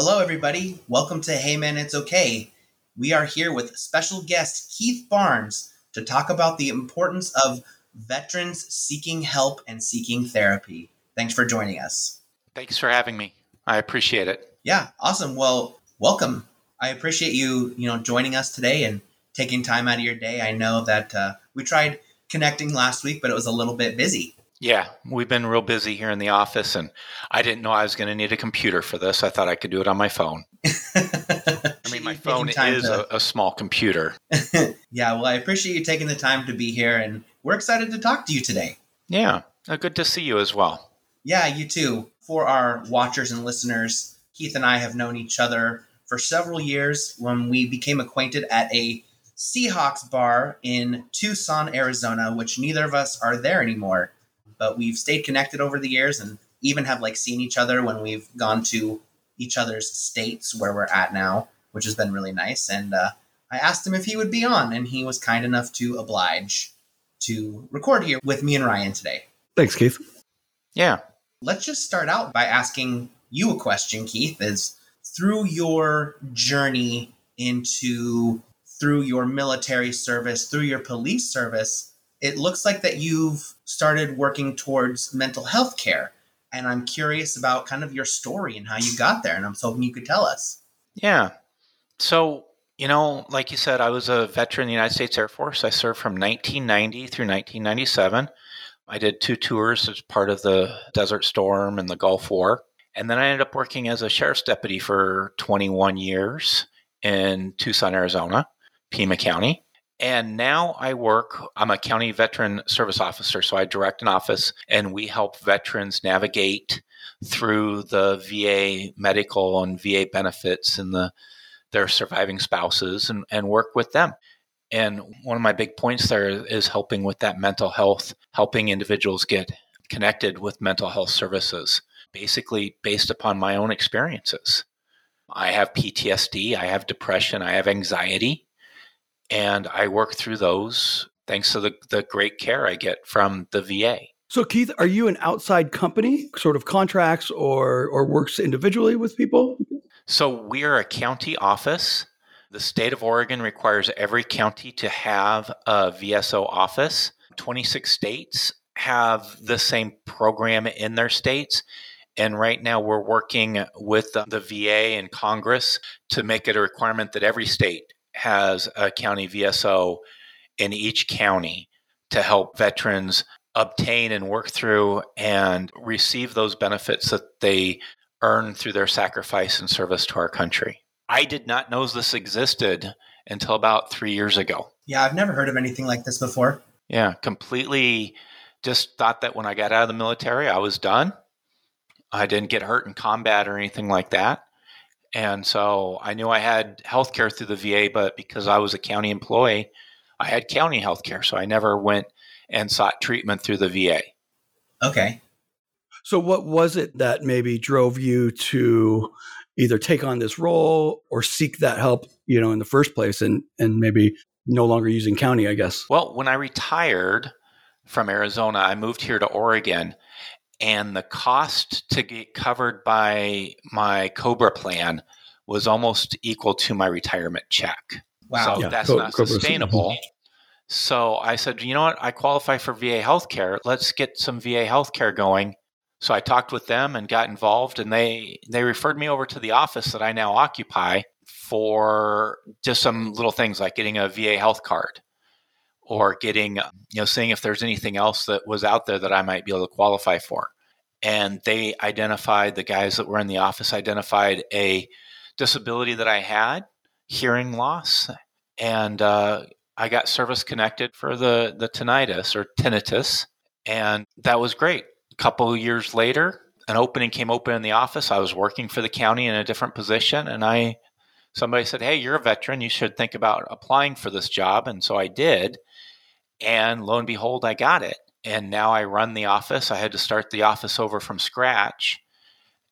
Hello, everybody. Welcome to Hey Man, It's Okay. We are here with special guest Keith Barnes to talk about the importance of veterans seeking help and seeking therapy. Thanks for joining us. Thanks for having me. I appreciate it. Yeah, awesome. Well, welcome. I appreciate you, you know, joining us today and taking time out of your day. I know that uh, we tried connecting last week, but it was a little bit busy. Yeah, we've been real busy here in the office, and I didn't know I was going to need a computer for this. I thought I could do it on my phone. I mean, my phone is to... a, a, small computer. yeah, well, I appreciate you taking the time to be here, and we're excited to talk to you today. Yeah, uh, good to see you as well. Yeah, you too. For our watchers and listeners, Keith and I have known each other for several years when we became acquainted at a Seahawks bar in Tucson, Arizona, which neither of us are there anymore but we've stayed connected over the years and even have like seen each other when we've gone to each other's states where we're at now, which has been really nice. And uh, I asked him if he would be on, and he was kind enough to oblige to record here with me and Ryan today. Thanks, Keith. Yeah. Let's just start out by asking you a question, Keith. Is through your journey into through your military service, through your police service, it looks like that you've started working towards mental health care. And I'm curious about kind of your story and how you got there. And I'm hoping you could tell us. Yeah. So, you know, like you said, I was a veteran in the United States Air Force. I served from 1990 through 1997. I did two tours as part of the Desert Storm and the Gulf War. And then I ended up working as a sheriff's deputy for 21 years in Tucson, Arizona, Pima County. And now I work, I'm a county veteran service officer. So I direct an office and we help veterans navigate through the VA medical and VA benefits and the their surviving spouses and, and work with them. And one of my big points there is helping with that mental health, helping individuals get connected with mental health services, basically based upon my own experiences. I have PTSD, I have depression, I have anxiety and I work through those thanks to the, the great care I get from the VA. So, Keith, are you an outside company, sort of contracts or, or works individually with people? So, we are a county office. The state of Oregon requires every county to have a VSO office. 26 states have the same program in their states. And right now, we're working with the VA and Congress to make it a requirement that every state has a county VSO in each county to help veterans obtain and work through and receive those benefits that they earn through their sacrifice and service to our country. I did not know this existed until about three years ago. Yeah, I've never heard of anything like this before. Yeah, completely just thought that when I got out of the military, I was done. I didn't get hurt in combat or anything like that. And so I knew I had health care through the VA, but because I was a county employee, I had county health care. So I never went and sought treatment through the VA. Okay. So, what was it that maybe drove you to either take on this role or seek that help, you know, in the first place and, and maybe no longer using county, I guess? Well, when I retired from Arizona, I moved here to Oregon and the cost to get covered by my Cobra plan was almost equal to my retirement check. Wow. So yeah, that's Co- not sustainable. So I said, you know what? I qualify for VA healthcare. Let's get some VA healthcare going. So I talked with them and got involved, and they they referred me over to the office that I now occupy for just some little things like getting a VA health card or getting, you know, seeing if there's anything else that was out there that I might be able to qualify for. And they identified, the guys that were in the office identified a disability that I had, hearing loss. And uh, I got service connected for the, the tinnitus or tinnitus. And that was great. A couple of years later, an opening came open in the office. I was working for the county in a different position, and I somebody said, "Hey, you're a veteran. You should think about applying for this job." And so I did. And lo and behold, I got it. And now I run the office. I had to start the office over from scratch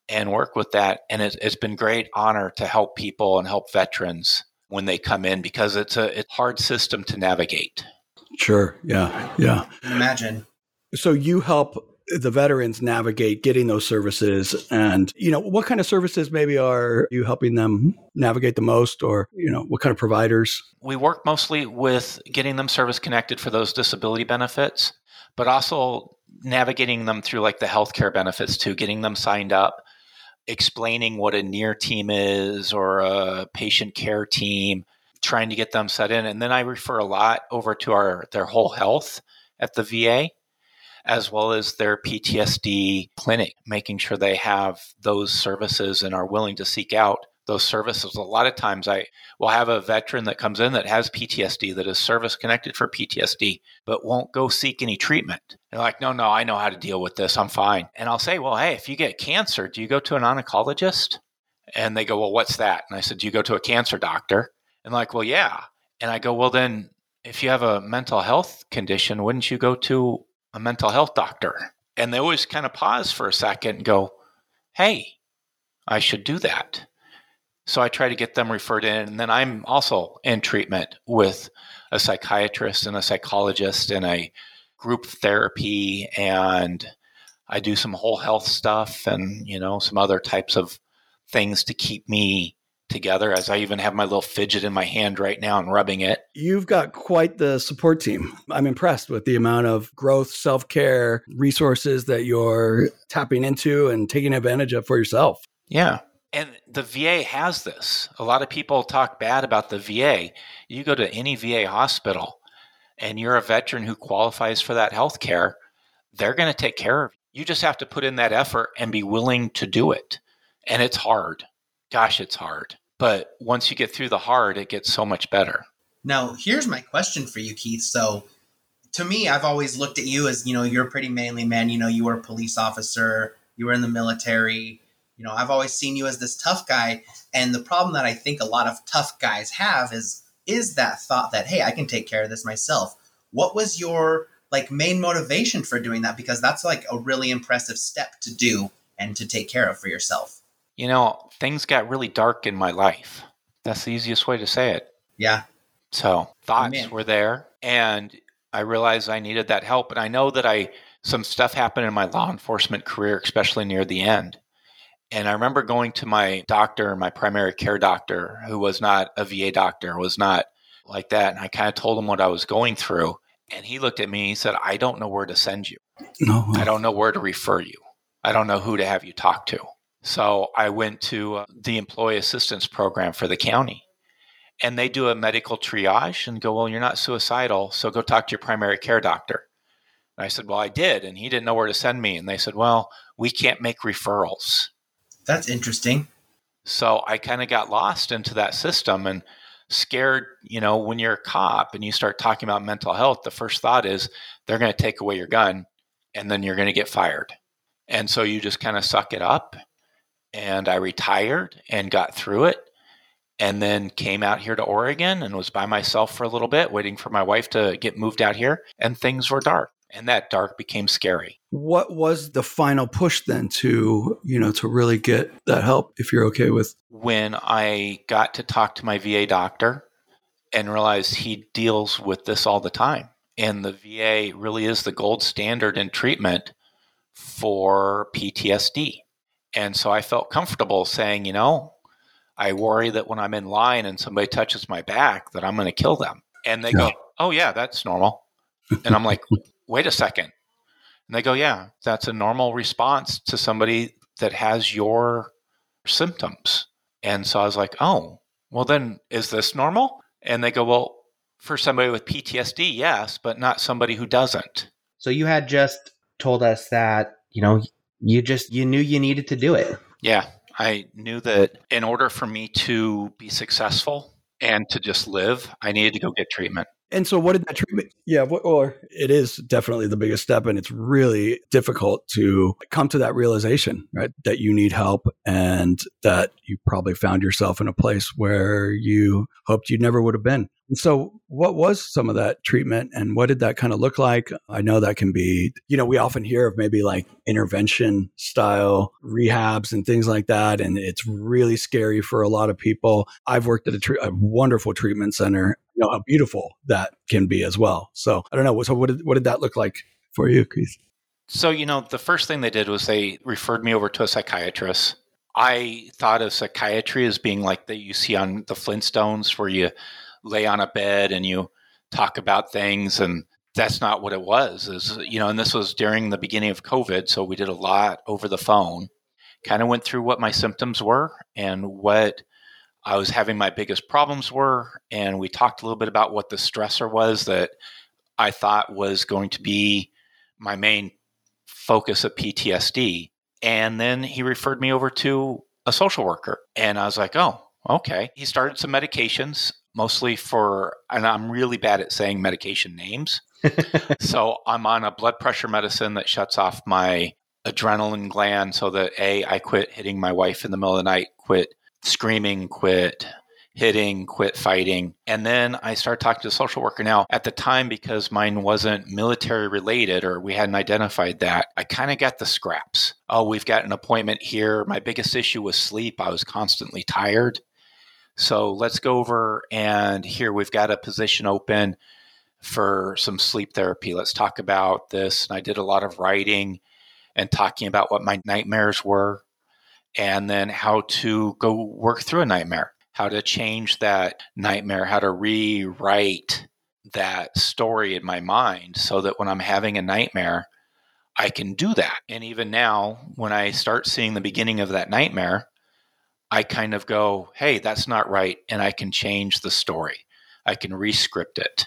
and work with that. And it, has been great honor to help people and help veterans when they come in because it's a it's hard system to navigate. Sure. Yeah. Yeah. Imagine. So you help the veterans navigate getting those services and you know what kind of services maybe are you helping them navigate the most or you know what kind of providers? We work mostly with getting them service connected for those disability benefits but also navigating them through like the healthcare benefits too getting them signed up explaining what a near team is or a patient care team trying to get them set in. And then i refer a lot over to our their whole health at the va as well as their ptsd clinic making sure they have those services and are willing to seek out those services. A lot of times i will have a veteran that comes in that has ptsd that is service connected for ptsd but won't go seek any treatment. They're like no no i know how to deal with this. I'm fine. And i'll say well hey if you get cancer do you go to an oncologist? And they go well what's that? And i said do you go to a cancer doctor? And like, well, yeah. And I go, well, then if you have a mental health condition, wouldn't you go to a mental health doctor? And they always kind of pause for a second and go, hey, I should do that. So I try to get them referred in. And then I'm also in treatment with a psychiatrist and a psychologist and a group therapy. And I do some whole health stuff and, you know, some other types of things to keep me together as I even have my little fidget in my hand right now and rubbing it. You've got quite the support team. I'm impressed with the amount of growth, self care, resources that you're tapping into and taking advantage of for yourself. Yeah. And the VA has this. A lot of people talk bad about the VA. You go to any VA hospital and you're a veteran who qualifies for that health care, they're going to take care of you. You just have to put in that effort and be willing to do it. And it's hard gosh, it's hard. But once you get through the hard, it gets so much better. Now, here's my question for you, Keith. So, to me, I've always looked at you as, you know, you're a pretty manly man. You know, you were a police officer, you were in the military. You know, I've always seen you as this tough guy. And the problem that I think a lot of tough guys have is is that thought that, hey, I can take care of this myself. What was your like main motivation for doing that? Because that's like a really impressive step to do and to take care of for yourself you know, things got really dark in my life. That's the easiest way to say it. Yeah. So thoughts Amen. were there, and I realized I needed that help. And I know that I some stuff happened in my law enforcement career, especially near the end. And I remember going to my doctor, my primary care doctor, who was not a VA doctor, was not like that. And I kind of told him what I was going through. And he looked at me and he said, I don't know where to send you. No. I don't know where to refer you. I don't know who to have you talk to. So I went to uh, the employee assistance program for the county. And they do a medical triage and go, Well, you're not suicidal, so go talk to your primary care doctor. And I said, Well, I did. And he didn't know where to send me. And they said, Well, we can't make referrals. That's interesting. So I kind of got lost into that system and scared. You know, when you're a cop and you start talking about mental health, the first thought is they're going to take away your gun and then you're going to get fired. And so you just kind of suck it up and I retired and got through it and then came out here to Oregon and was by myself for a little bit waiting for my wife to get moved out here and things were dark and that dark became scary. What was the final push then to, you know, to really get that help if you're okay with when I got to talk to my VA doctor and realized he deals with this all the time and the VA really is the gold standard in treatment for PTSD. And so I felt comfortable saying, you know, I worry that when I'm in line and somebody touches my back that I'm going to kill them. And they yeah. go, "Oh yeah, that's normal." And I'm like, "Wait a second. And they go, "Yeah, that's a normal response to somebody that has your symptoms." And so I was like, "Oh, well then is this normal?" And they go, "Well, for somebody with PTSD, yes, but not somebody who doesn't." So you had just told us that, you know, you just you knew you needed to do it. Yeah, I knew that in order for me to be successful and to just live, I needed to go get treatment. And so, what did that treatment? Yeah, or it is definitely the biggest step, and it's really difficult to come to that realization, right? That you need help, and that you probably found yourself in a place where you hoped you never would have been. So, what was some of that treatment and what did that kind of look like? I know that can be, you know, we often hear of maybe like intervention style rehabs and things like that. And it's really scary for a lot of people. I've worked at a, tre- a wonderful treatment center, you know, how beautiful that can be as well. So, I don't know. So, what did, what did that look like for you, Keith? So, you know, the first thing they did was they referred me over to a psychiatrist. I thought of psychiatry as being like that you see on the Flintstones, where you lay on a bed and you talk about things, and that's not what it was. Is you know, and this was during the beginning of COVID, so we did a lot over the phone. Kind of went through what my symptoms were and what I was having my biggest problems were, and we talked a little bit about what the stressor was that I thought was going to be my main focus of PTSD. And then he referred me over to a social worker. And I was like, oh, okay. He started some medications, mostly for, and I'm really bad at saying medication names. so I'm on a blood pressure medicine that shuts off my adrenaline gland so that A, I quit hitting my wife in the middle of the night, quit screaming, quit hitting, quit fighting. And then I started talking to a social worker. Now, at the time, because mine wasn't military related or we hadn't identified that, I kind of got the scraps. Oh, we've got an appointment here. My biggest issue was sleep. I was constantly tired. So let's go over and here we've got a position open for some sleep therapy. Let's talk about this. And I did a lot of writing and talking about what my nightmares were and then how to go work through a nightmare how to change that nightmare, how to rewrite that story in my mind so that when I'm having a nightmare, I can do that. And even now, when I start seeing the beginning of that nightmare, I kind of go, hey, that's not right. And I can change the story, I can rescript it.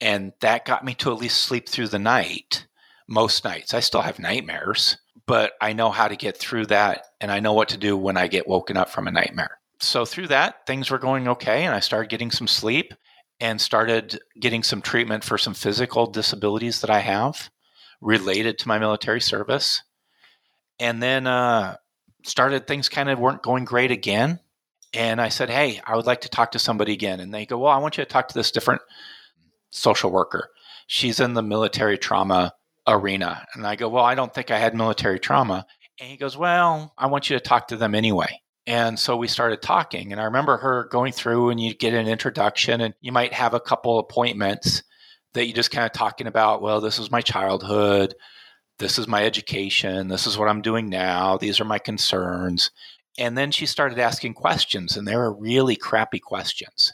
And that got me to at least sleep through the night most nights. I still have nightmares, but I know how to get through that. And I know what to do when I get woken up from a nightmare so through that, things were going okay, and I started getting some sleep and started getting some treatment for some physical disabilities that I have related to my military service. And then uh, started things kind of weren't going great again. And I said, Hey, I would like to talk to somebody again. And they go, Well, I want you to talk to this different social worker. She's in the military trauma arena. And I go, Well, I don't think I had military trauma. And he goes, Well, I want you to talk to them anyway. And so we started talking. And I remember her going through, and you get an introduction, and you might have a couple appointments that you just kind of talking about, well, this is my childhood. This is my education. This is what I'm doing now. These are my concerns. And then she started asking questions, and they were really crappy questions.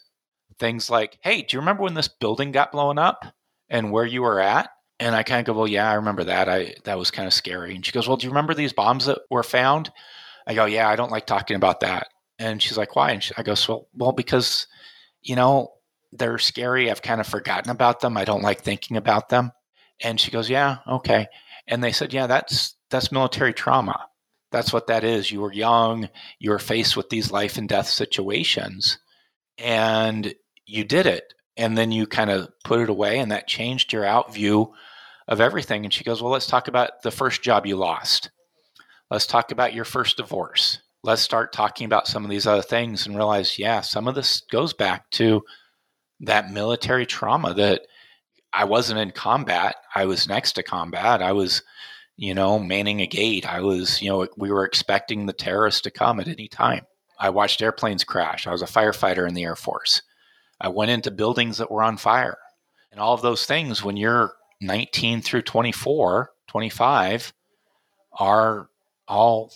Things like, hey, do you remember when this building got blown up and where you were at? And I kind of go, well, yeah, I remember that. I that was kind of scary. And she goes, well, do you remember these bombs that were found? I go, yeah, I don't like talking about that. And she's like, why? And she, I go, well, well, because, you know, they're scary. I've kind of forgotten about them. I don't like thinking about them. And she goes, yeah, okay. And they said, yeah, that's that's military trauma. That's what that is. You were young. You were faced with these life and death situations, and you did it. And then you kind of put it away, and that changed your out view of everything. And she goes, well, let's talk about the first job you lost. Let's talk about your first divorce. Let's start talking about some of these other things and realize, yeah, some of this goes back to that military trauma that I wasn't in combat. I was next to combat. I was, you know, manning a gate. I was, you know, we were expecting the terrorists to come at any time. I watched airplanes crash. I was a firefighter in the Air Force. I went into buildings that were on fire. And all of those things, when you're 19 through 24, 25, are all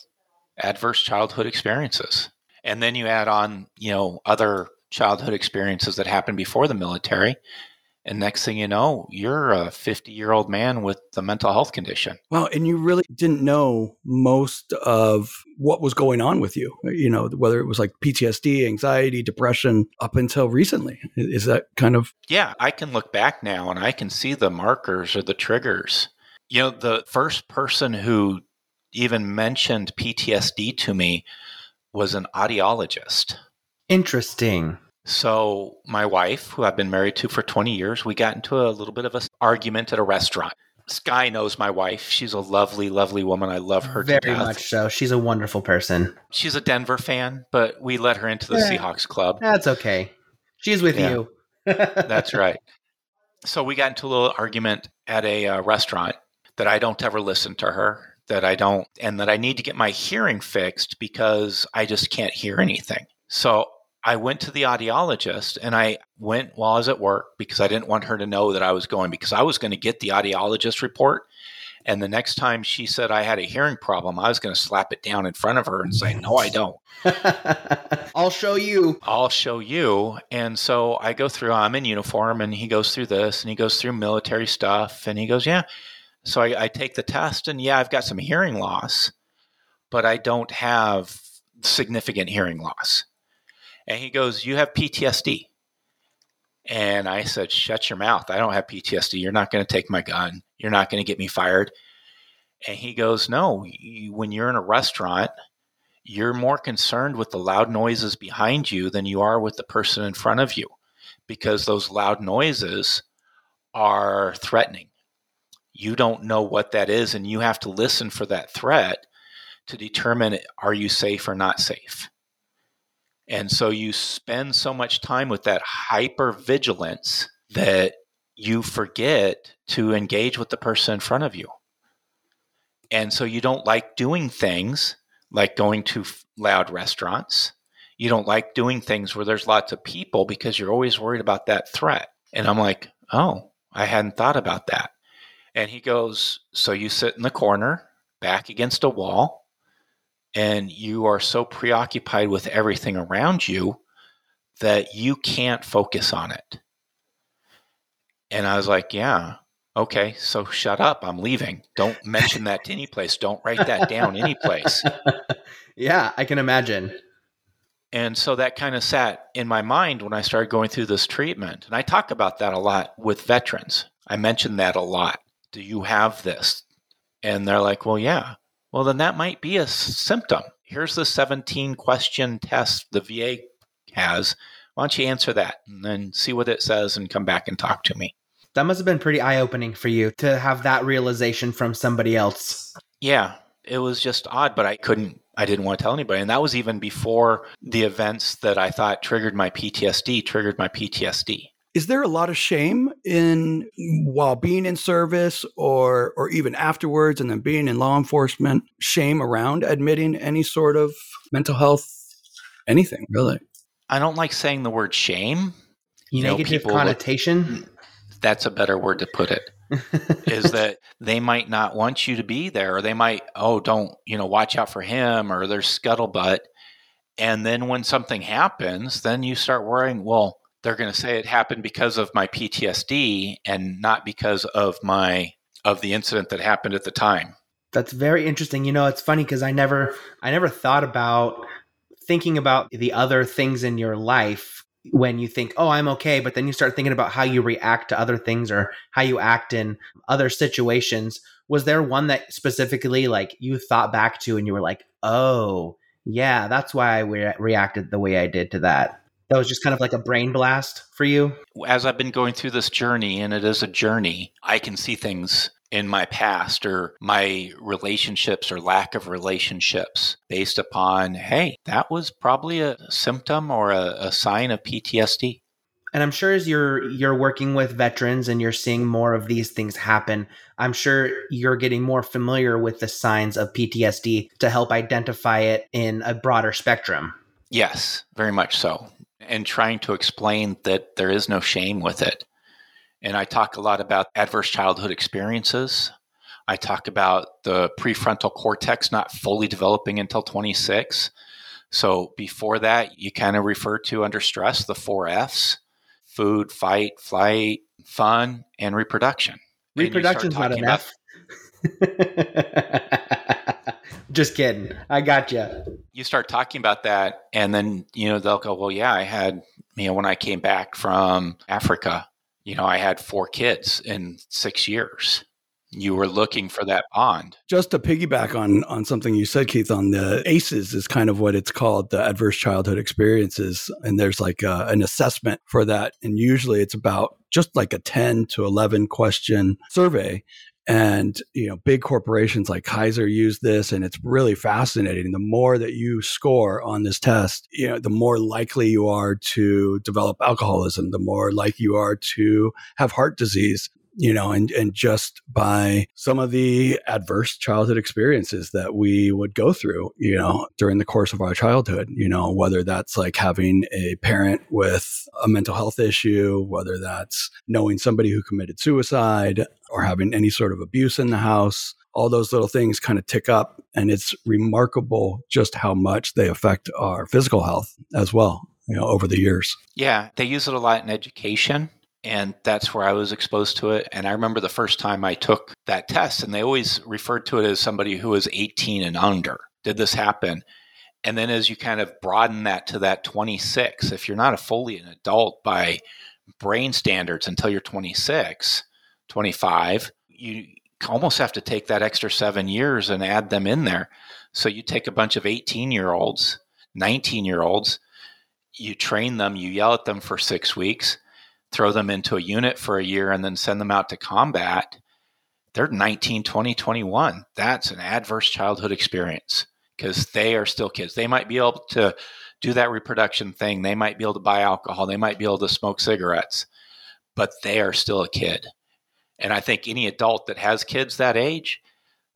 adverse childhood experiences. And then you add on, you know, other childhood experiences that happened before the military. And next thing you know, you're a 50 year old man with a mental health condition. Well, and you really didn't know most of what was going on with you, you know, whether it was like PTSD, anxiety, depression up until recently. Is that kind of? Yeah, I can look back now and I can see the markers or the triggers. You know, the first person who even mentioned PTSD to me was an audiologist. Interesting. So, my wife, who I've been married to for 20 years, we got into a little bit of an argument at a restaurant. Sky knows my wife. She's a lovely, lovely woman. I love her very much so. She's a wonderful person. She's a Denver fan, but we let her into the yeah. Seahawks club. That's okay. She's with yeah. you. That's right. So we got into a little argument at a uh, restaurant that I don't ever listen to her that I don't, and that I need to get my hearing fixed because I just can't hear anything. So I went to the audiologist and I went while I was at work because I didn't want her to know that I was going because I was going to get the audiologist report And the next time she said I had a hearing problem, I was going to slap it down in front of her and say, No, I don't. I'll show you. I'll show you. And so I go through, I'm in uniform, and he goes through this and he goes through military stuff. And he goes, Yeah. So I, I take the test, and yeah, I've got some hearing loss, but I don't have significant hearing loss. And he goes, You have PTSD. And I said, Shut your mouth. I don't have PTSD. You're not going to take my gun. You're not going to get me fired. And he goes, No, you, when you're in a restaurant, you're more concerned with the loud noises behind you than you are with the person in front of you because those loud noises are threatening. You don't know what that is, and you have to listen for that threat to determine are you safe or not safe. And so you spend so much time with that hyper vigilance that you forget to engage with the person in front of you. And so you don't like doing things like going to loud restaurants. You don't like doing things where there's lots of people because you're always worried about that threat. And I'm like, oh, I hadn't thought about that. And he goes, so you sit in the corner, back against a wall, and you are so preoccupied with everything around you that you can't focus on it. And I was like, yeah, okay, so shut up. I'm leaving. Don't mention that to any place. Don't write that down any place. yeah, I can imagine. And so that kind of sat in my mind when I started going through this treatment. And I talk about that a lot with veterans. I mention that a lot. Do you have this? And they're like, well, yeah. Well, then that might be a symptom. Here's the 17 question test the VA has. Why don't you answer that and then see what it says and come back and talk to me? That must have been pretty eye opening for you to have that realization from somebody else. Yeah, it was just odd, but I couldn't, I didn't want to tell anybody. And that was even before the events that I thought triggered my PTSD triggered my PTSD. Is there a lot of shame in while being in service or or even afterwards and then being in law enforcement, shame around admitting any sort of mental health anything, really? I don't like saying the word shame. You Negative know, connotation. Look, that's a better word to put it. is that they might not want you to be there, or they might, oh, don't, you know, watch out for him, or there's scuttlebutt. And then when something happens, then you start worrying, well, they're going to say it happened because of my PTSD and not because of my of the incident that happened at the time. That's very interesting. You know, it's funny because I never I never thought about thinking about the other things in your life when you think, oh, I'm okay, but then you start thinking about how you react to other things or how you act in other situations. Was there one that specifically like you thought back to and you were like, oh, yeah, that's why I re- reacted the way I did to that? That was just kind of like a brain blast for you? As I've been going through this journey, and it is a journey, I can see things in my past or my relationships or lack of relationships based upon, hey, that was probably a symptom or a, a sign of PTSD. And I'm sure as you're you're working with veterans and you're seeing more of these things happen, I'm sure you're getting more familiar with the signs of PTSD to help identify it in a broader spectrum. Yes, very much so. And trying to explain that there is no shame with it. And I talk a lot about adverse childhood experiences. I talk about the prefrontal cortex not fully developing until 26. So before that, you kind of refer to under stress the four F's food, fight, flight, fun, and reproduction. Reproduction's not enough. Just kidding. I got you. You start talking about that, and then you know they'll go, "Well, yeah, I had you know when I came back from Africa, you know, I had four kids in six years. You were looking for that bond. Just to piggyback on on something you said, Keith, on the ACEs is kind of what it's called, the adverse childhood experiences, and there's like a, an assessment for that, and usually it's about just like a ten to eleven question survey, and you know, big corporations like Kaiser use this, and it's really fascinating. The more that you score on this test, you know, the more likely you are to develop alcoholism, the more likely you are to have heart disease. You know, and and just by some of the adverse childhood experiences that we would go through, you know, during the course of our childhood, you know, whether that's like having a parent with a mental health issue, whether that's knowing somebody who committed suicide, or having any sort of abuse in the house. All those little things kind of tick up, and it's remarkable just how much they affect our physical health as well, you know, over the years. Yeah, they use it a lot in education and that's where I was exposed to it. And I remember the first time I took that test, and they always referred to it as somebody who was 18 and under. Did this happen? And then as you kind of broaden that to that 26, if you're not a fully an adult by brain standards until you're 26, 25, you almost have to take that extra seven years and add them in there. So you take a bunch of 18 year olds, 19 year olds, you train them, you yell at them for six weeks throw them into a unit for a year and then send them out to combat, they're 19, 20, 21. That's an adverse childhood experience because they are still kids. They might be able to do that reproduction thing. They might be able to buy alcohol. They might be able to smoke cigarettes, but they are still a kid. And I think any adult that has kids that age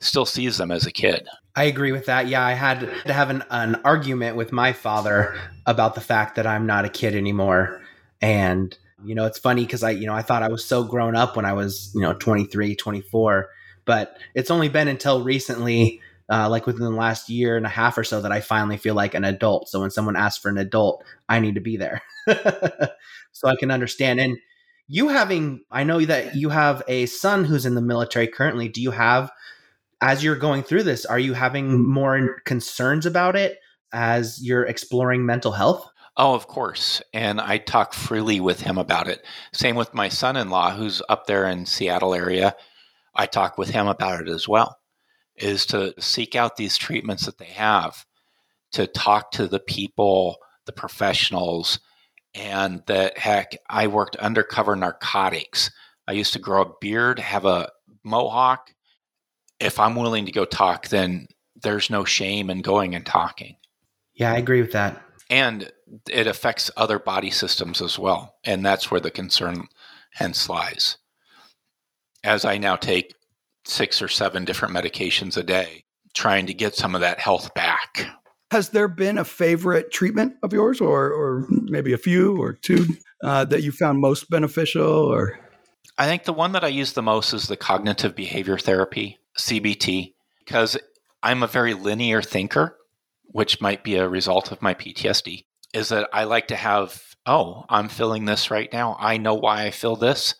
still sees them as a kid. I agree with that. Yeah, I had to have an, an argument with my father about the fact that I'm not a kid anymore. And you know, it's funny because I, you know, I thought I was so grown up when I was, you know, 23, 24, but it's only been until recently, uh, like within the last year and a half or so, that I finally feel like an adult. So when someone asks for an adult, I need to be there so I can understand. And you having, I know that you have a son who's in the military currently. Do you have, as you're going through this, are you having mm. more concerns about it as you're exploring mental health? Oh, of course. And I talk freely with him about it. Same with my son in law, who's up there in Seattle area. I talk with him about it as well, is to seek out these treatments that they have, to talk to the people, the professionals, and that heck, I worked undercover narcotics. I used to grow a beard, have a mohawk. If I'm willing to go talk, then there's no shame in going and talking. Yeah, I agree with that and it affects other body systems as well. And that's where the concern hence lies. As I now take six or seven different medications a day, trying to get some of that health back. Has there been a favorite treatment of yours, or, or maybe a few or two uh, that you found most beneficial? Or I think the one that I use the most is the cognitive behavior therapy, CBT, because I'm a very linear thinker which might be a result of my PTSD, is that I like to have, oh, I'm feeling this right now. I know why I feel this,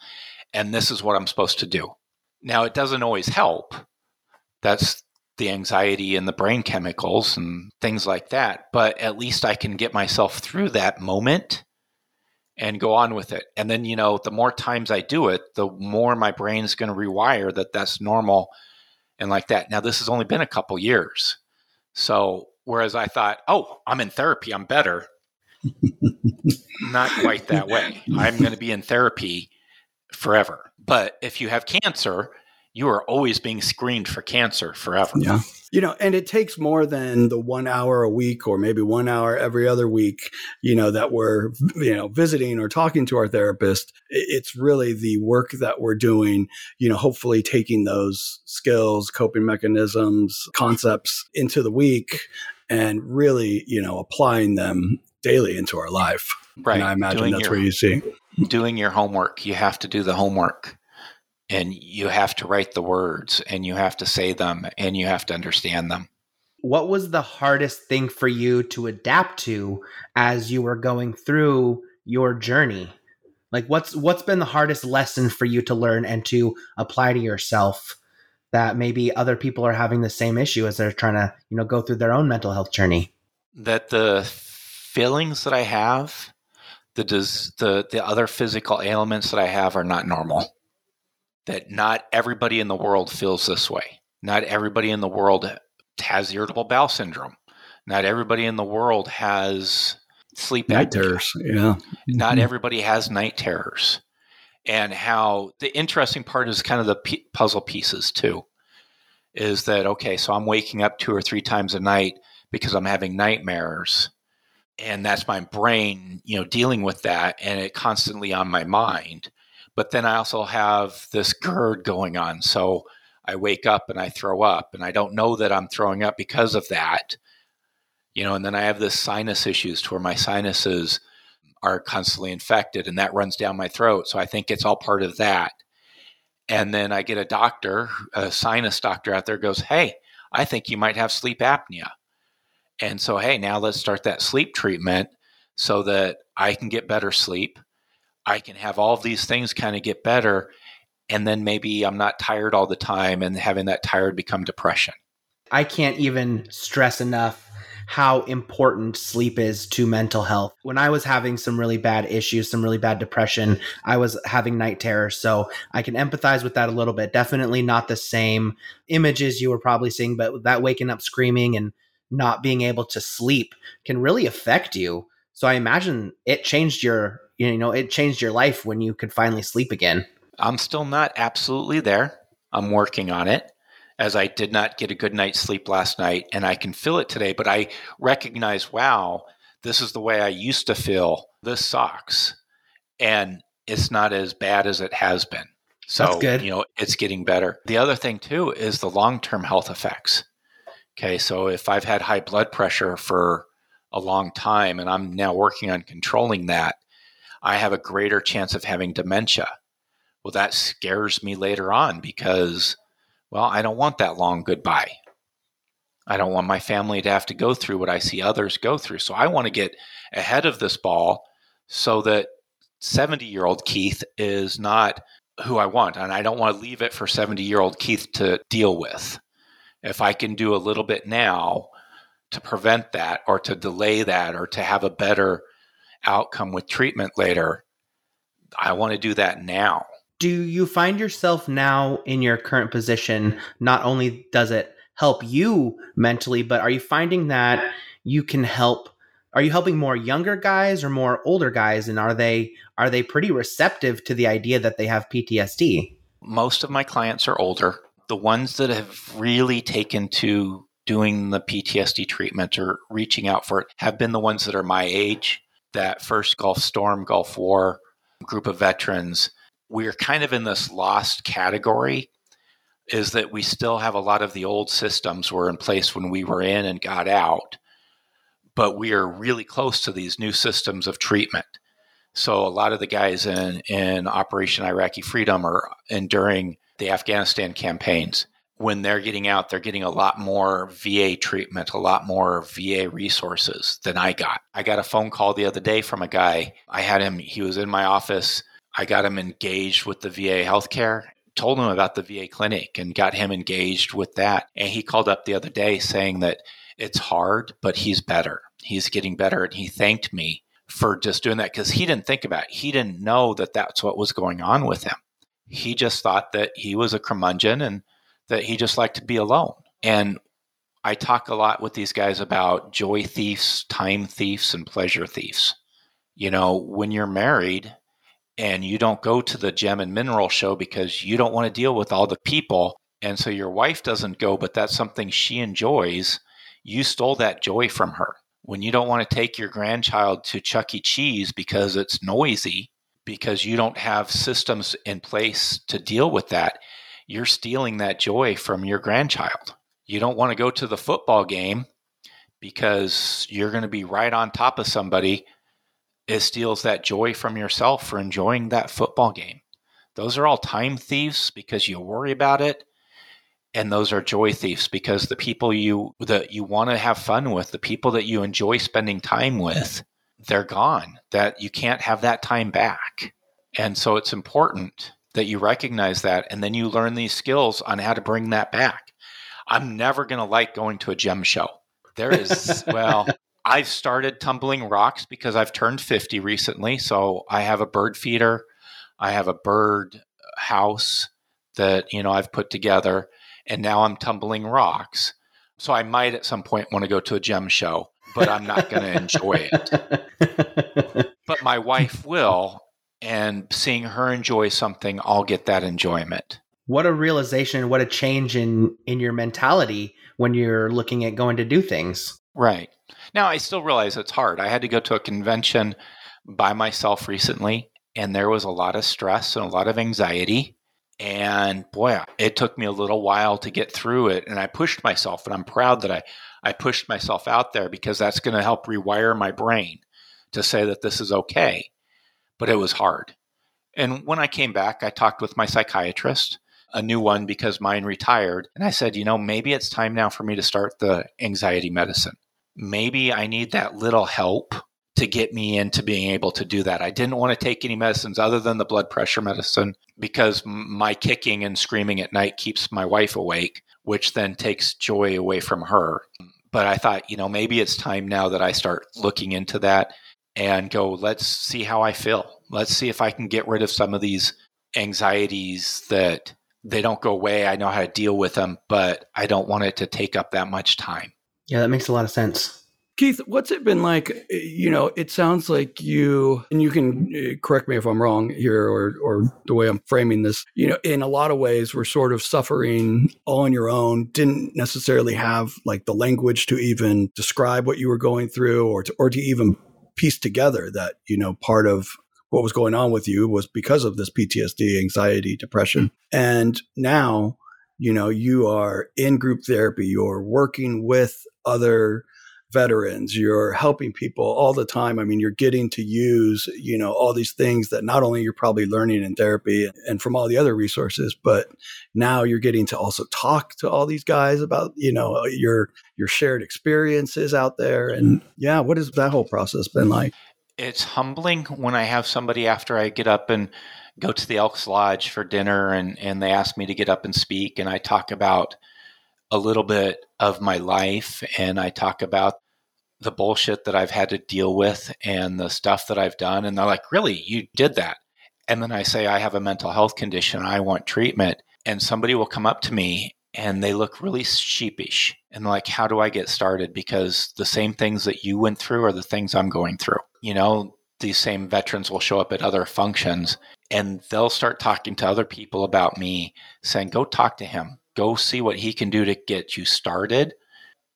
and this is what I'm supposed to do. Now, it doesn't always help. That's the anxiety and the brain chemicals and things like that. But at least I can get myself through that moment and go on with it. And then, you know, the more times I do it, the more my brain's going to rewire that that's normal and like that. Now, this has only been a couple years. So Whereas I thought, oh, I'm in therapy, I'm better. Not quite that way. I'm going to be in therapy forever. But if you have cancer, you are always being screened for cancer forever. Yeah. You know, and it takes more than the one hour a week or maybe one hour every other week, you know, that we're, you know, visiting or talking to our therapist. It's really the work that we're doing, you know, hopefully taking those skills, coping mechanisms, concepts into the week and really, you know, applying them daily into our life. Right. And I imagine doing that's your, where you see. Doing your homework. You have to do the homework and you have to write the words and you have to say them and you have to understand them. What was the hardest thing for you to adapt to as you were going through your journey? Like what's what's been the hardest lesson for you to learn and to apply to yourself that maybe other people are having the same issue as they're trying to, you know, go through their own mental health journey? That the feelings that I have, the does the the other physical ailments that I have are not normal that not everybody in the world feels this way. Not everybody in the world has irritable bowel syndrome. Not everybody in the world has sleep night terrors. Yeah. Not mm-hmm. everybody has night terrors. And how the interesting part is kind of the p- puzzle pieces too. Is that okay? So I'm waking up two or three times a night because I'm having nightmares, and that's my brain, you know, dealing with that, and it constantly on my mind. But then I also have this GERD going on. So I wake up and I throw up, and I don't know that I'm throwing up because of that. You know, and then I have this sinus issues to where my sinuses are constantly infected and that runs down my throat. So I think it's all part of that. And then I get a doctor, a sinus doctor out there goes, Hey, I think you might have sleep apnea. And so, hey, now let's start that sleep treatment so that I can get better sleep. I can have all these things kind of get better. And then maybe I'm not tired all the time and having that tired become depression. I can't even stress enough how important sleep is to mental health. When I was having some really bad issues, some really bad depression, I was having night terrors. So I can empathize with that a little bit. Definitely not the same images you were probably seeing, but that waking up screaming and not being able to sleep can really affect you. So I imagine it changed your, you know, it changed your life when you could finally sleep again. I'm still not absolutely there. I'm working on it as I did not get a good night's sleep last night and I can feel it today, but I recognize, wow, this is the way I used to feel. This sucks. And it's not as bad as it has been. So, you know, it's getting better. The other thing too is the long-term health effects. Okay, so if I've had high blood pressure for a long time and I'm now working on controlling that, I have a greater chance of having dementia. Well, that scares me later on because well, I don't want that long goodbye. I don't want my family to have to go through what I see others go through. So I want to get ahead of this ball so that 70 year old Keith is not who I want. And I don't want to leave it for 70 year old Keith to deal with. If I can do a little bit now to prevent that or to delay that or to have a better outcome with treatment later, I want to do that now. Do you find yourself now in your current position not only does it help you mentally but are you finding that you can help are you helping more younger guys or more older guys and are they are they pretty receptive to the idea that they have PTSD most of my clients are older. The ones that have really taken to doing the PTSD treatment or reaching out for it have been the ones that are my age that first Gulf Storm Gulf War group of veterans we're kind of in this lost category is that we still have a lot of the old systems were in place when we were in and got out, but we are really close to these new systems of treatment. So a lot of the guys in, in Operation Iraqi Freedom are enduring the Afghanistan campaigns. When they're getting out, they're getting a lot more VA treatment, a lot more VA resources than I got. I got a phone call the other day from a guy. I had him, he was in my office I got him engaged with the VA healthcare, told him about the VA clinic and got him engaged with that. And he called up the other day saying that it's hard, but he's better. He's getting better. And he thanked me for just doing that because he didn't think about it. He didn't know that that's what was going on with him. He just thought that he was a curmudgeon and that he just liked to be alone. And I talk a lot with these guys about joy thieves, time thieves, and pleasure thieves. You know, when you're married, and you don't go to the gem and mineral show because you don't want to deal with all the people. And so your wife doesn't go, but that's something she enjoys. You stole that joy from her. When you don't want to take your grandchild to Chuck E. Cheese because it's noisy, because you don't have systems in place to deal with that, you're stealing that joy from your grandchild. You don't want to go to the football game because you're going to be right on top of somebody it steals that joy from yourself for enjoying that football game. Those are all time thieves because you worry about it. And those are joy thieves because the people you that you want to have fun with, the people that you enjoy spending time with, they're gone. That you can't have that time back. And so it's important that you recognize that and then you learn these skills on how to bring that back. I'm never going to like going to a gem show. There is, well, I've started tumbling rocks because I've turned 50 recently. So I have a bird feeder, I have a bird uh, house that, you know, I've put together, and now I'm tumbling rocks. So I might at some point want to go to a gem show, but I'm not going to enjoy it. but my wife will, and seeing her enjoy something, I'll get that enjoyment. What a realization, what a change in in your mentality when you're looking at going to do things. Right. Now, I still realize it's hard. I had to go to a convention by myself recently, and there was a lot of stress and a lot of anxiety. And boy, it took me a little while to get through it. And I pushed myself, and I'm proud that I, I pushed myself out there because that's going to help rewire my brain to say that this is okay. But it was hard. And when I came back, I talked with my psychiatrist, a new one because mine retired. And I said, you know, maybe it's time now for me to start the anxiety medicine. Maybe I need that little help to get me into being able to do that. I didn't want to take any medicines other than the blood pressure medicine because my kicking and screaming at night keeps my wife awake, which then takes joy away from her. But I thought, you know, maybe it's time now that I start looking into that and go, let's see how I feel. Let's see if I can get rid of some of these anxieties that they don't go away. I know how to deal with them, but I don't want it to take up that much time. Yeah, that makes a lot of sense. Keith, what's it been like? You know, it sounds like you, and you can uh, correct me if I'm wrong here or, or the way I'm framing this. You know, in a lot of ways, we're sort of suffering all on your own, didn't necessarily have like the language to even describe what you were going through or to, or to even piece together that, you know, part of what was going on with you was because of this PTSD, anxiety, depression. Mm-hmm. And now, you know, you are in group therapy, you're working with other veterans you're helping people all the time. I mean you're getting to use you know all these things that not only you're probably learning in therapy and from all the other resources but now you're getting to also talk to all these guys about you know your your shared experiences out there. And mm-hmm. yeah what has that whole process been like? It's humbling when i have somebody after i get up and go to the elks lodge for dinner and and they ask me to get up and speak and i talk about a little bit of my life and I talk about the bullshit that I've had to deal with and the stuff that I've done. And they're like, really? You did that? And then I say, I have a mental health condition. I want treatment. And somebody will come up to me and they look really sheepish and like, how do I get started? Because the same things that you went through are the things I'm going through. You know, these same veterans will show up at other functions and they'll start talking to other people about me, saying, go talk to him, go see what he can do to get you started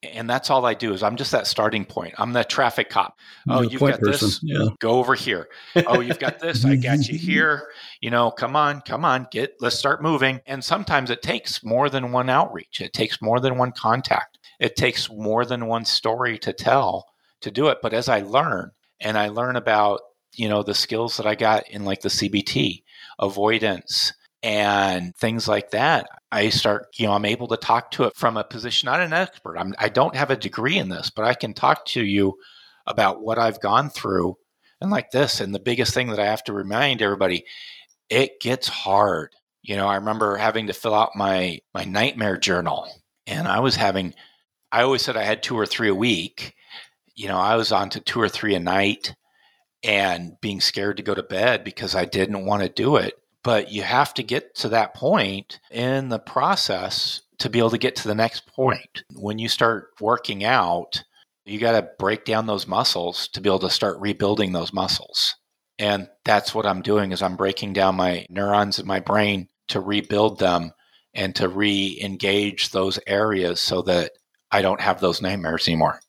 and that's all I do is I'm just that starting point. I'm the traffic cop. Oh, you've got person. this. Yeah. Go over here. Oh, you've got this. I got you here. You know, come on, come on, get let's start moving. And sometimes it takes more than one outreach. It takes more than one contact. It takes more than one story to tell to do it. But as I learn and I learn about, you know, the skills that I got in like the CBT, avoidance, and things like that. I start, you know, I'm able to talk to it from a position, not an expert. I'm, I don't have a degree in this, but I can talk to you about what I've gone through and like this. And the biggest thing that I have to remind everybody, it gets hard. You know, I remember having to fill out my my nightmare journal, and I was having. I always said I had two or three a week. You know, I was on to two or three a night, and being scared to go to bed because I didn't want to do it but you have to get to that point in the process to be able to get to the next point. When you start working out, you got to break down those muscles to be able to start rebuilding those muscles. And that's what I'm doing is I'm breaking down my neurons in my brain to rebuild them and to re-engage those areas so that I don't have those nightmares anymore.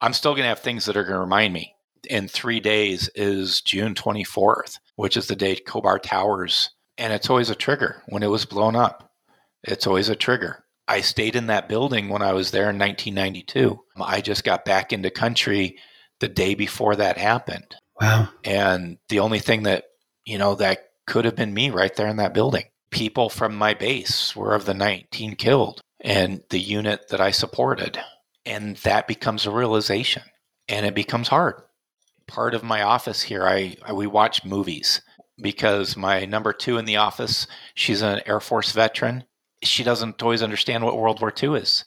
I'm still going to have things that are going to remind me. In 3 days is June 24th which is the day Khobar Towers, and it's always a trigger when it was blown up. It's always a trigger. I stayed in that building when I was there in 1992. I just got back into country the day before that happened. Wow. And the only thing that, you know, that could have been me right there in that building. People from my base were of the 19 killed and the unit that I supported. And that becomes a realization and it becomes hard part of my office here, I, I we watch movies because my number two in the office, she's an Air Force veteran. She doesn't always understand what World War II is,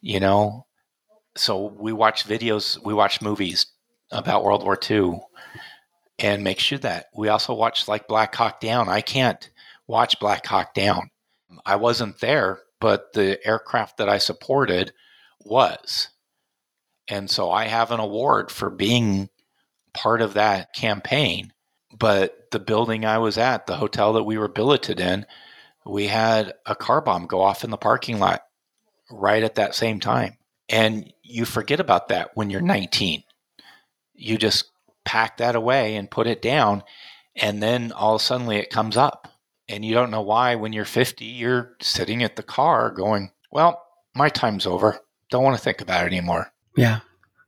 you know. So we watch videos, we watch movies about World War II, and make sure that we also watch like Black Hawk Down. I can't watch Black Hawk Down. I wasn't there, but the aircraft that I supported was. And so I have an award for being part of that campaign. But the building I was at, the hotel that we were billeted in, we had a car bomb go off in the parking lot right at that same time. And you forget about that when you're 19. You just pack that away and put it down. And then all of a sudden it comes up. And you don't know why when you're 50, you're sitting at the car going, well, my time's over. Don't want to think about it anymore. Yeah.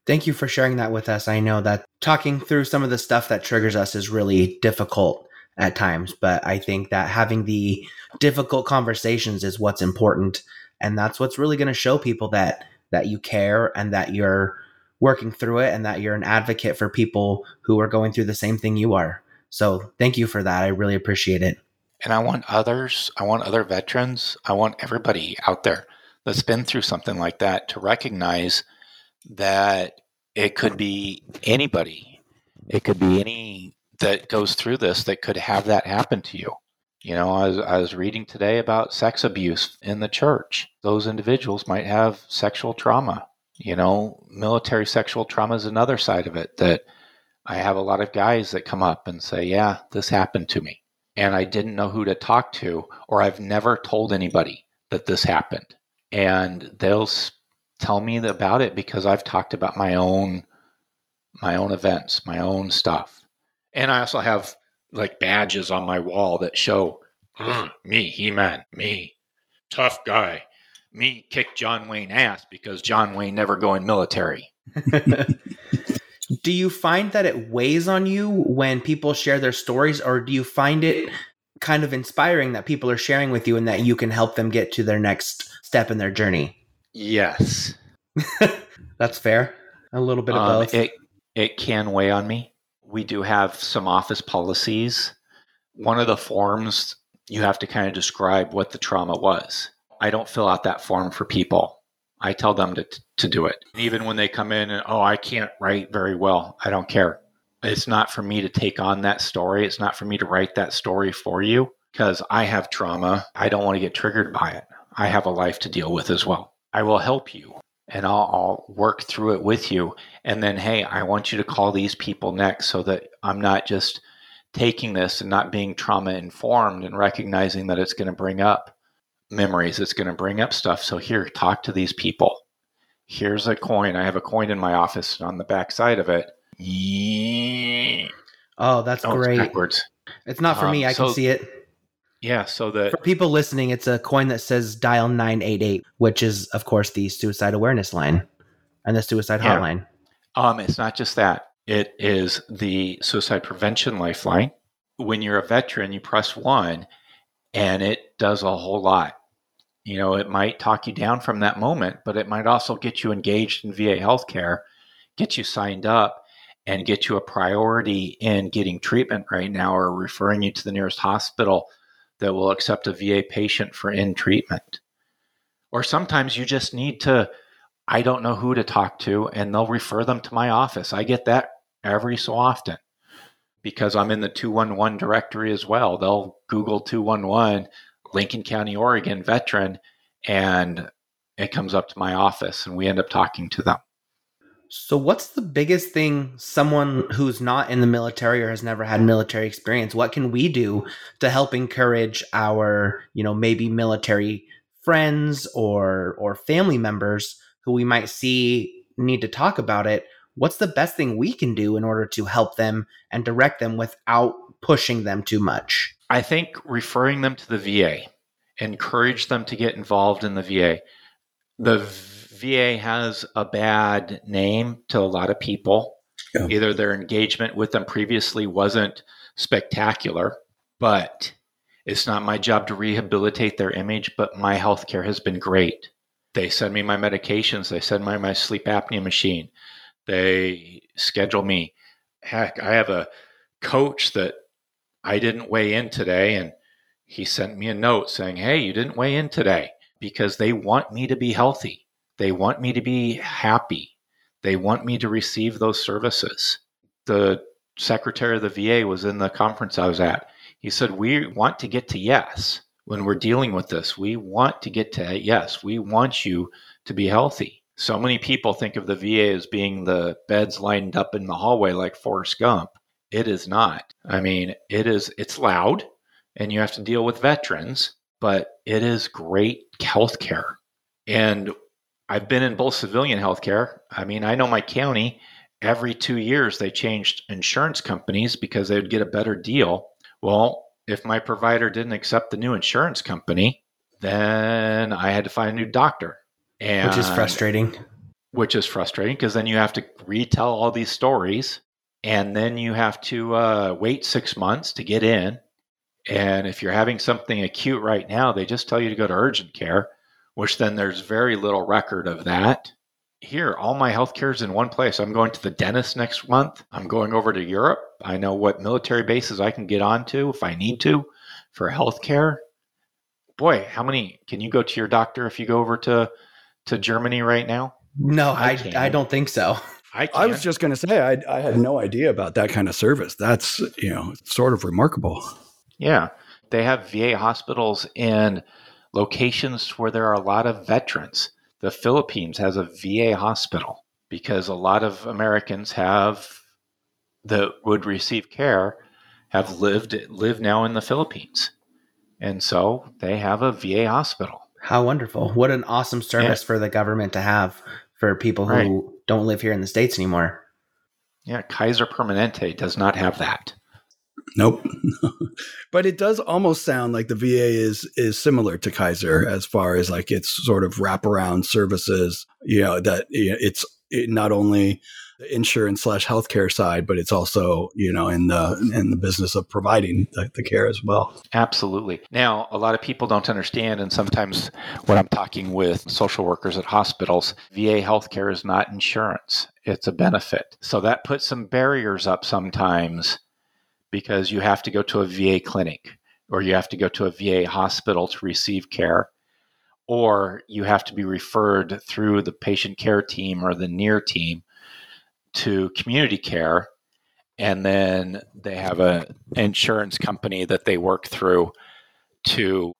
Thank you for sharing that with us. I know that talking through some of the stuff that triggers us is really difficult. at times, but I think that having the difficult conversations is what's important. And that's what's really going to show people that that you care and that you're working through it and that you're an advocate for people who are going through the same thing you are. So thank you for that. I really appreciate it. And I want others, I want other veterans, I want everybody out there that's been through something like that to recognize that it could be anybody. It could be any that goes through this that could have that happen to you. You know, I was, I was reading today about sex abuse in the church. Those individuals might have sexual trauma. You know, military sexual trauma is another side of it that I have a lot of guys that come up and say, Yeah, this happened to me. And I didn't know who to talk to, or I've never told anybody that this happened. And they'll tell me about it because I've talked about my own my own events, my own stuff. And I also have like badges on my wall that show mm, me, He Man, me, tough guy, me kick John Wayne ass because John Wayne never go in military. do you find that it weighs on you when people share their stories, or do you find it kind of inspiring that people are sharing with you and that you can help them get to their next step in their journey? Yes. That's fair. A little bit of um, both. It, it can weigh on me we do have some office policies. One of the forms, you have to kind of describe what the trauma was. I don't fill out that form for people. I tell them to, to do it. Even when they come in and, oh, I can't write very well, I don't care. It's not for me to take on that story. It's not for me to write that story for you because I have trauma. I don't want to get triggered by it. I have a life to deal with as well. I will help you and I'll, I'll, work through it with you. And then, hey, I want you to call these people next so that I'm not just taking this and not being trauma informed and recognizing that it's going to bring up memories, it's going to bring up stuff. So, here, talk to these people. Here's a coin. I have a coin in my office, and on the back side of it, oh, that's oh, great. It's. It's not for um, me. I so, can see it. Yeah, so that for people listening, it's a coin that says dial 988, which is of course the suicide awareness line and the suicide yeah. hotline. Um it's not just that. It is the suicide prevention lifeline. When you're a veteran, you press 1 and it does a whole lot. You know, it might talk you down from that moment, but it might also get you engaged in VA healthcare, get you signed up and get you a priority in getting treatment right now or referring you to the nearest hospital that will accept a VA patient for in treatment. Or sometimes you just need to, I don't know who to talk to, and they'll refer them to my office. I get that every so often because I'm in the 211 directory as well. They'll Google 211, Lincoln County, Oregon veteran, and it comes up to my office, and we end up talking to them. So, what's the biggest thing someone who's not in the military or has never had military experience? What can we do to help encourage our, you know, maybe military friends or or family members who we might see need to talk about it? What's the best thing we can do in order to help them and direct them without pushing them too much? I think referring them to the VA, encourage them to get involved in the VA. The VA has a bad name to a lot of people. Yeah. Either their engagement with them previously wasn't spectacular, but it's not my job to rehabilitate their image, but my healthcare has been great. They send me my medications, they send me my sleep apnea machine, they schedule me. Heck, I have a coach that I didn't weigh in today, and he sent me a note saying, Hey, you didn't weigh in today because they want me to be healthy. They want me to be happy. They want me to receive those services. The secretary of the VA was in the conference I was at. He said, We want to get to yes when we're dealing with this. We want to get to yes. We want you to be healthy. So many people think of the VA as being the beds lined up in the hallway like Forrest Gump. It is not. I mean, it is it's loud and you have to deal with veterans, but it is great health care. And I've been in both civilian healthcare. I mean, I know my county, every two years they changed insurance companies because they would get a better deal. Well, if my provider didn't accept the new insurance company, then I had to find a new doctor. And, which is frustrating. Which is frustrating because then you have to retell all these stories and then you have to uh, wait six months to get in. And if you're having something acute right now, they just tell you to go to urgent care, which then there's very little record of that. Here, all my healthcare is in one place. I'm going to the dentist next month. I'm going over to Europe. I know what military bases I can get onto if I need to for healthcare. Boy, how many can you go to your doctor if you go over to to Germany right now? No, I, I I, don't think so. I, I was just going to say, I, I had no idea about that kind of service. That's, you know, sort of remarkable. Yeah. They have VA hospitals in locations where there are a lot of veterans. The Philippines has a VA hospital because a lot of Americans have that would receive care have lived live now in the Philippines. And so they have a VA hospital. How wonderful. What an awesome service for the government to have for people who Right. don't live here in the States anymore. Yeah, Kaiser Permanente does not have that. Nope. but it does almost sound like the VA is is similar to Kaiser as far as like its sort of wraparound services. You know that you know, it's it not only the insurance slash healthcare side, but it's also you know in the in the business of providing the, the care as well. Absolutely. Now, a lot of people don't understand, and sometimes when I'm talking with social workers at hospitals, VA healthcare is not insurance, it's a benefit. So that puts some barriers up sometimes because you have to go to a VA clinic or you have to go to a VA hospital to receive care. Or you have to be referred through the patient care team or the near team to community care. And then they have an insurance company that they work through to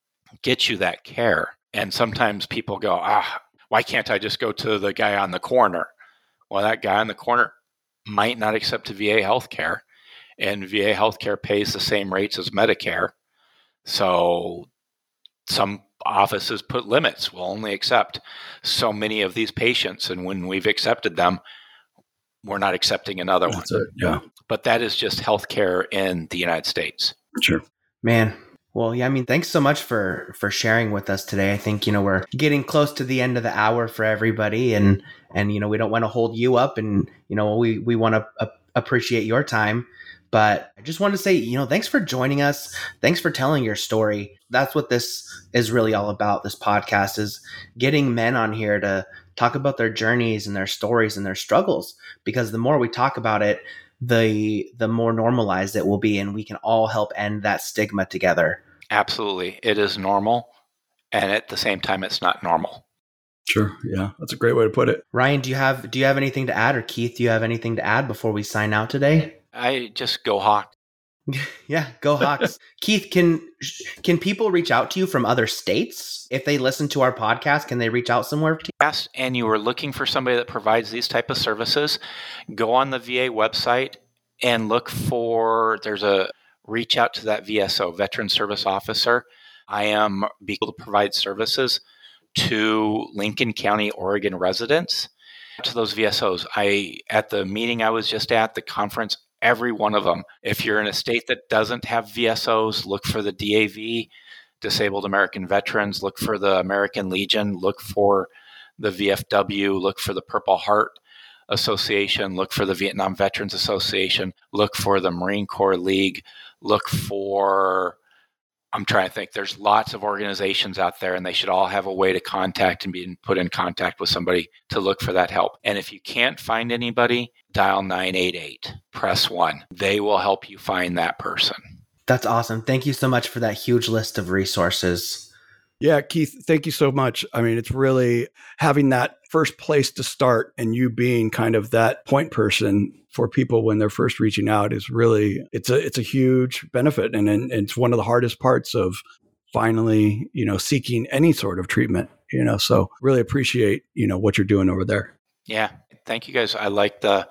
get you that care. And sometimes people go ah why can't i just go to the guy on the corner? Well that guy on the corner might not accept a va healthcare and va healthcare pays the same rates as medicare so some offices put limits We'll only accept so many of these patients and when we've accepted them we're not accepting another one it. Yeah, but that is just healthcare in the United States. sure. Man. Well, yeah, I mean, thanks so much for for sharing with us today. I think, you know, we're getting close to the end of the hour for everybody and and you know, we don't want to hold you up and you know, we we want to uh, appreciate your time. But I just want to say, you know, thanks for joining us. Thanks for telling your story. That's what this is really all about. This podcast is getting men on here to talk about their journeys and their stories and their struggles because the more we talk about it, the the more normalized it will be and we can all help end that stigma together. Absolutely. It is normal. And at the same time, it's not normal. Sure. Yeah, that's a great way to put it. Ryan, do you have do you have anything to add or Keith, do you have anything to add before we sign out today? I just go hawk. Yeah, go Hawks. Keith, can can people reach out to you from other states if they listen to our podcast? Can they reach out somewhere? To Yes, and you are looking for somebody that provides these type of services, go on the VA website and look for there's a reach out to that VSO, Veteran Service Officer. I am be able to provide services to Lincoln County, Oregon residents. To those VSOs, I at the meeting I was just at, the conference, every one of them. If you're in a state that doesn't have VSOs, look for the DAV, Disabled American Veterans, look for the American Legion, look for the VFW, look for the Purple Heart Association, look for the Vietnam Veterans Association, look for the Marine Corps League, look for I'm trying to think. There's lots of organizations out there, and they should all have a way to contact and be put in contact with somebody to look for that help. And if you can't find anybody, dial 988, press one. They will help you find that person. That's awesome. Thank you so much for that huge list of resources. Yeah, Keith, thank you so much. I mean, it's really having that first place to start and you being kind of that point person for people when they're first reaching out is really it's a it's a huge benefit and, and it's one of the hardest parts of finally, you know, seeking any sort of treatment, you know. So, really appreciate, you know, what you're doing over there. Yeah. Thank you guys. I like the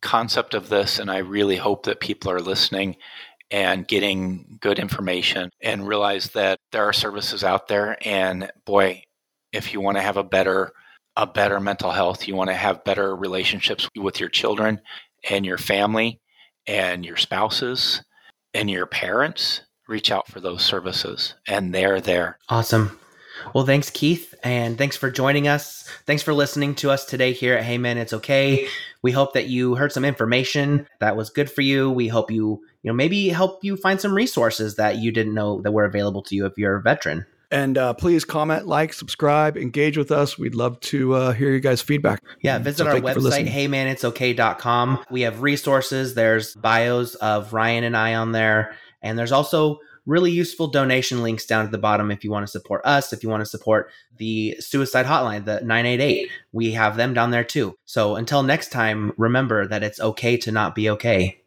concept of this, and I really hope that people are listening and getting good information and realize that there are services out there. And boy, if you want to have a better a better mental health, you want to have better relationships with your children and your family and your spouses and your parents, reach out for those services and they're there. Awesome. Well, thanks, Keith, and thanks for joining us. Thanks for listening to us today here at Hey Man, It's Okay. We hope that you heard some information that was good for you. We hope you, you know, maybe help you find some resources that you didn't know that were available to you if you're a veteran. And uh, please comment, like, subscribe, engage with us. We'd love to uh, hear you guys' feedback. Yeah, visit so our website, heymanitsokay.com. We have resources. There's bios of Ryan and I on there. And there's also really useful donation links down at the bottom if you want to support us, if you want to support the suicide hotline, the 988. We have them down there too. So until next time, remember that it's okay to not be okay.